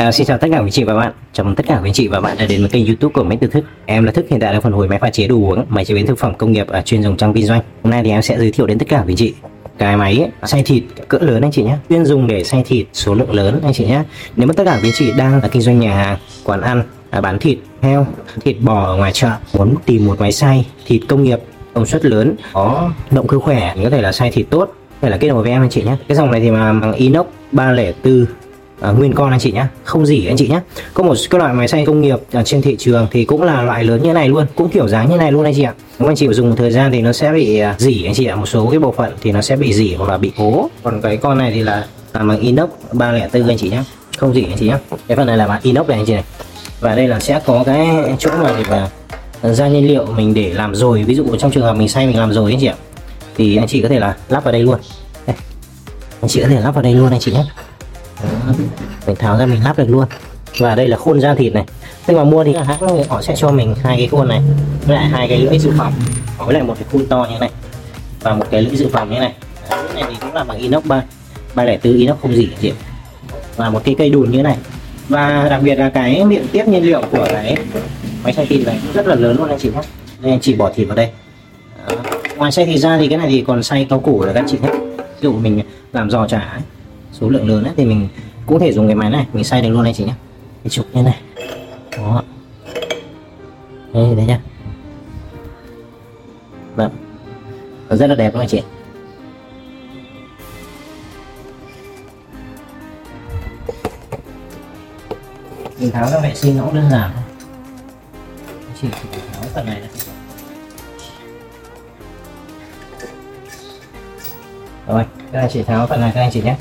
À, xin chào tất cả quý chị và bạn. Chào mừng tất cả quý chị và bạn đã đến với kênh youtube của máy từ thức. Em là thức hiện tại đang phân phối máy pha chế đồ uống máy chế biến thực phẩm công nghiệp ở chuyên dùng trong kinh doanh. Hôm nay thì em sẽ giới thiệu đến tất cả quý chị cái máy ấy, xay thịt cỡ lớn anh chị nhé chuyên dùng để xay thịt số lượng lớn anh chị nhé nếu mà tất cả quý chị đang là kinh doanh nhà hàng quán ăn à, bán thịt heo thịt bò ở ngoài chợ muốn tìm một máy xay thịt công nghiệp công suất lớn có động cơ khỏe có thể là xay thịt tốt phải là kết nối với em anh chị nhé cái dòng này thì mà bằng inox 304 à, nguyên con anh chị nhé không gì anh chị nhé có một cái loại máy xay công nghiệp ở trên thị trường thì cũng là loại lớn như này luôn cũng kiểu dáng như này luôn anh chị ạ nếu anh chị dùng một thời gian thì nó sẽ bị dỉ anh chị ạ một số cái bộ phận thì nó sẽ bị dỉ hoặc là bị hố. còn cái con này thì là làm bằng inox 304 anh chị nhé không gì anh chị nhé cái phần này là bằng inox này anh chị này và đây là sẽ có cái chỗ mà để mà ra nhiên liệu mình để làm rồi ví dụ trong trường hợp mình xay mình làm rồi anh chị ạ thì anh chị có thể là lắp vào đây luôn đây. anh chị có thể lắp vào đây luôn anh chị nhé mình tháo ra mình lắp được luôn. Và đây là khuôn da thịt này. Khi mà mua thì hãng họ sẽ cho mình hai cái khuôn này với lại hai cái lưỡi dự phòng với lại một cái khuôn to như thế này và một cái lưỡi dự phòng như thế này. Lưỡi này thì cũng là bằng inox ba ba lẻ tư inox không gì chị và một cái cây đùn như thế này. Và đặc biệt là cái miệng tiếp nhiên liệu của cái máy xay thịt này rất là lớn luôn anh chị nhé. Đây anh chị bỏ thịt vào đây. Đó. ngoài xay thịt ra thì cái này thì còn xay rau củ là các chị nhé. Ví dụ mình làm giò chả ấy, số lượng lớn ấy, thì mình cũng thể dùng cái máy này, mình xay được luôn anh chị nhé mình chụp như này. Đó. Đây đấy nhá. Vâng. Rất là đẹp luôn anh chị mình tháo ra vệ sinh nó cũng đơn giản thôi. Chỉ tháo phần này này. Rồi, các anh chị tháo phần này các anh chị nhé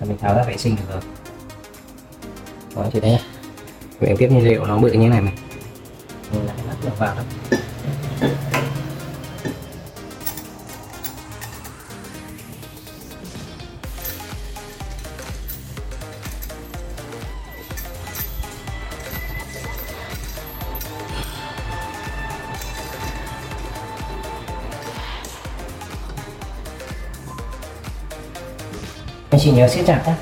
là mình tháo ra vệ sinh được rồi. Đó, chị thấy nhá miệng tiếp nhiên liệu, nó bự như này này. Mình lại lắp được vào đó anh chị nhớ siết chặt nhé.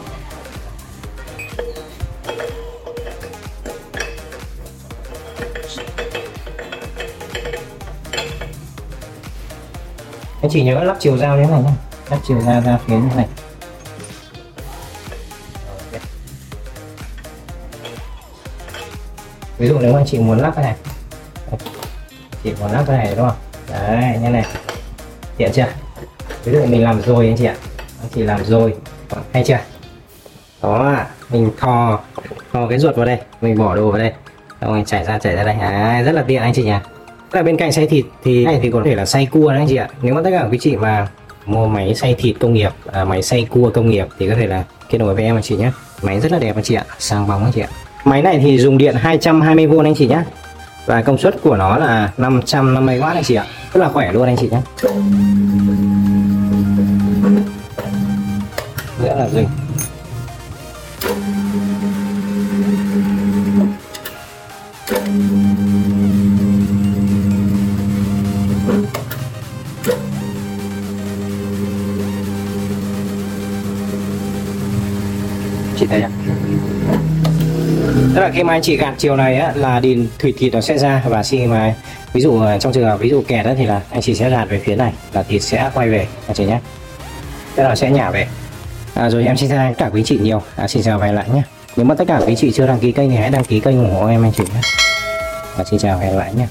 Anh chị nhớ lắp chiều dao như thế này nhé. Lắp chiều dao ra phía như thế này. Ví dụ nếu anh chị muốn lắp cái này. Chị muốn lắp cái này đúng không? Đấy, như này. Tiện chưa? Ví dụ mình làm rồi anh chị ạ. Anh chị làm rồi hay chưa? Đó mình thò thò cái ruột vào đây. Mình bỏ đồ vào đây. Xong rồi chảy ra chảy ra đây. À, rất là tiện anh chị nhỉ. Là bên cạnh xay thịt thì này thì có thể là xay cua đấy anh chị ạ. Nếu mà tất cả quý chị mà mua máy xay thịt công nghiệp à, máy xay cua công nghiệp thì có thể là kết nối với em anh chị nhé. Máy rất là đẹp anh chị ạ. Sang bóng anh chị ạ. Máy này thì dùng điện 220V anh chị nhé. Và công suất của nó là 550W anh chị ạ. Rất là khỏe luôn anh chị nhé là chị thấy ạ. Tức là khi mà anh chị gạt chiều này á, là đìn thủy thịt nó sẽ ra. Và khi mà ví dụ à, trong trường hợp ví dụ kẹt đó thì là anh chị sẽ gạt về phía này là thịt sẽ quay về anh chị nhé. Tức là sẽ nhả về à, rồi em xin chào tất cả quý chị nhiều. À, xin chào và hẹn lại nhé. Nếu mà tất cả quý chị chưa đăng ký kênh thì hãy đăng ký kênh ủng hộ em anh chị nhé. Và xin chào và hẹn lại nhé.